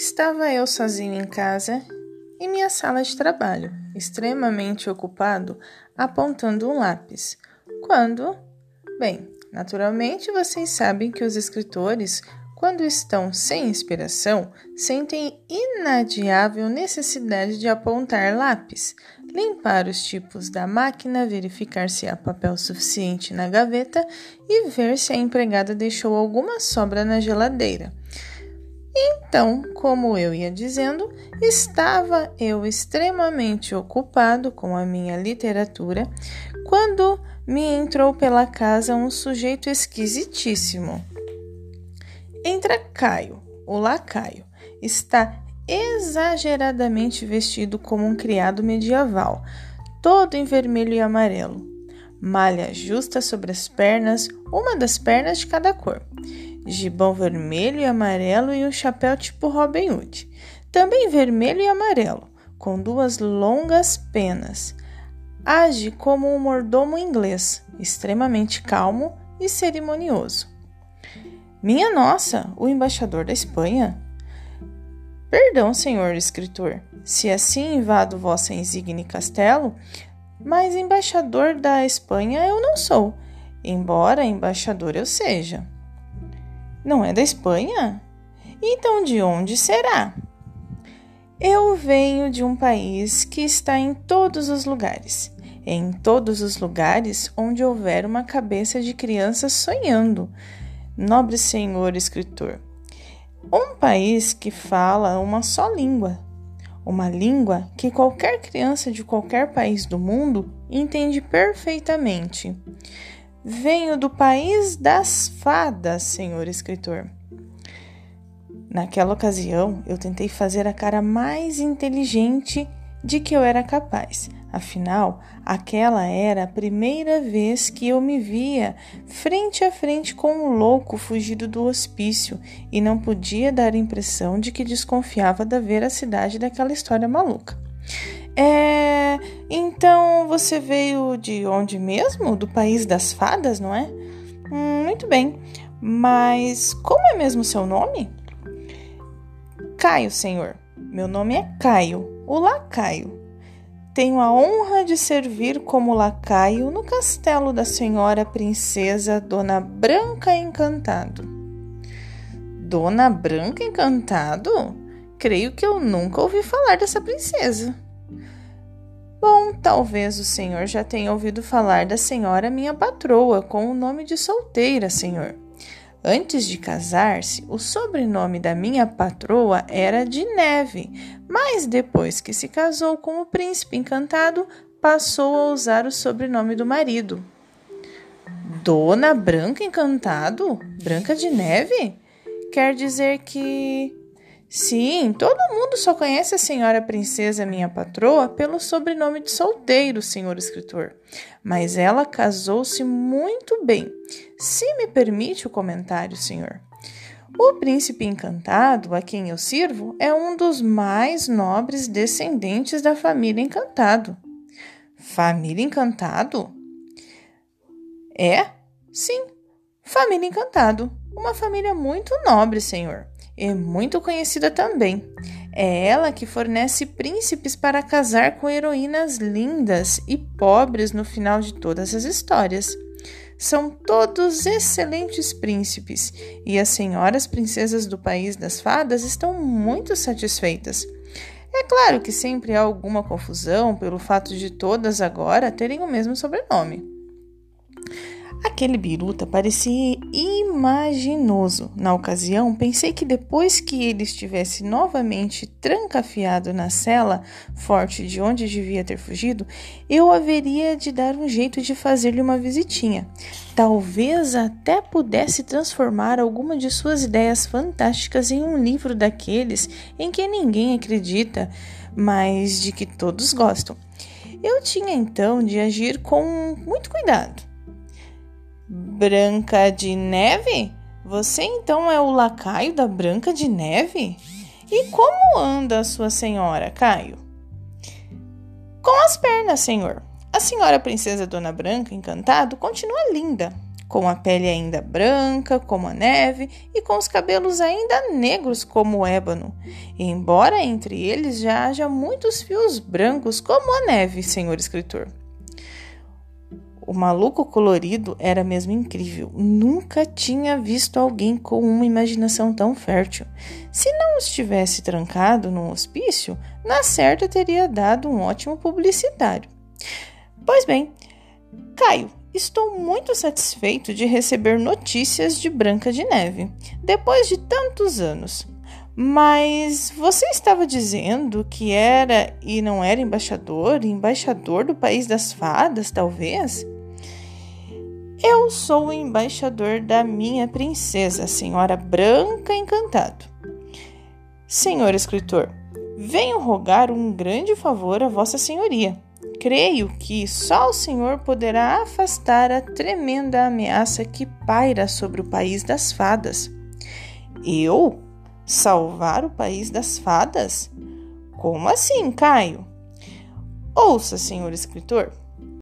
Estava eu sozinho em casa, em minha sala de trabalho, extremamente ocupado, apontando um lápis. Quando, bem, naturalmente vocês sabem que os escritores, quando estão sem inspiração, sentem inadiável necessidade de apontar lápis, limpar os tipos da máquina, verificar se há papel suficiente na gaveta e ver se a empregada deixou alguma sobra na geladeira. Então, como eu ia dizendo, estava eu extremamente ocupado com a minha literatura quando me entrou pela casa um sujeito esquisitíssimo. Entra Caio, o lacaio. Está exageradamente vestido como um criado medieval, todo em vermelho e amarelo. Malha justa sobre as pernas, uma das pernas de cada cor gibão vermelho e amarelo e um chapéu tipo Robin Hood, também vermelho e amarelo, com duas longas penas. Age como um mordomo inglês, extremamente calmo e cerimonioso. Minha nossa, o embaixador da Espanha? Perdão, senhor escritor, se assim invado vossa insigne castelo, mas embaixador da Espanha eu não sou, embora embaixador eu seja. Não é da Espanha? Então de onde será? Eu venho de um país que está em todos os lugares. Em todos os lugares onde houver uma cabeça de criança sonhando. Nobre senhor escritor. Um país que fala uma só língua. Uma língua que qualquer criança de qualquer país do mundo entende perfeitamente. Venho do país das fadas, senhor escritor. Naquela ocasião, eu tentei fazer a cara mais inteligente de que eu era capaz. Afinal, aquela era a primeira vez que eu me via frente a frente com um louco fugido do hospício e não podia dar a impressão de que desconfiava da veracidade daquela história maluca. É, então você veio de onde mesmo? Do país das fadas, não é? Hum, muito bem. Mas como é mesmo seu nome? Caio, senhor. Meu nome é Caio, o lacaio. Tenho a honra de servir como lacaio no castelo da senhora princesa Dona Branca Encantado. Dona Branca Encantado? Creio que eu nunca ouvi falar dessa princesa. Bom, talvez o senhor já tenha ouvido falar da senhora minha patroa com o nome de solteira, senhor. Antes de casar-se, o sobrenome da minha patroa era de Neve, mas depois que se casou com o príncipe encantado, passou a usar o sobrenome do marido. Dona Branca Encantado? Branca de Neve? Quer dizer que Sim, todo mundo só conhece a senhora princesa, minha patroa, pelo sobrenome de solteiro, senhor escritor. Mas ela casou-se muito bem. Se me permite o comentário, senhor. O príncipe encantado, a quem eu sirvo, é um dos mais nobres descendentes da família Encantado. Família Encantado? É? Sim, família Encantado. Uma família muito nobre, senhor é muito conhecida também. É ela que fornece príncipes para casar com heroínas lindas e pobres no final de todas as histórias. São todos excelentes príncipes e as senhoras princesas do país das fadas estão muito satisfeitas. É claro que sempre há alguma confusão pelo fato de todas agora terem o mesmo sobrenome. Aquele biruta parecia imaginoso. Na ocasião, pensei que depois que ele estivesse novamente trancafiado na cela forte de onde devia ter fugido, eu haveria de dar um jeito de fazer-lhe uma visitinha. Talvez até pudesse transformar alguma de suas ideias fantásticas em um livro daqueles em que ninguém acredita, mas de que todos gostam. Eu tinha então de agir com muito cuidado Branca de Neve? Você então é o lacaio da Branca de Neve? E como anda a sua senhora, Caio? Com as pernas, senhor. A senhora princesa Dona Branca, encantado, continua linda. com a pele ainda branca, como a neve, e com os cabelos ainda negros, como o ébano. embora entre eles já haja muitos fios brancos, como a neve, senhor escritor. O maluco colorido era mesmo incrível. Nunca tinha visto alguém com uma imaginação tão fértil. Se não estivesse trancado num hospício, na certa teria dado um ótimo publicitário. Pois bem, Caio, estou muito satisfeito de receber notícias de Branca de Neve, depois de tantos anos. Mas você estava dizendo que era e não era embaixador, embaixador do país das fadas, talvez? Eu sou o embaixador da minha princesa, senhora Branca Encantado. Senhor escritor, venho rogar um grande favor a Vossa Senhoria. Creio que só o Senhor poderá afastar a tremenda ameaça que paira sobre o país das fadas. Eu? Salvar o país das fadas? Como assim, Caio? Ouça, senhor escritor.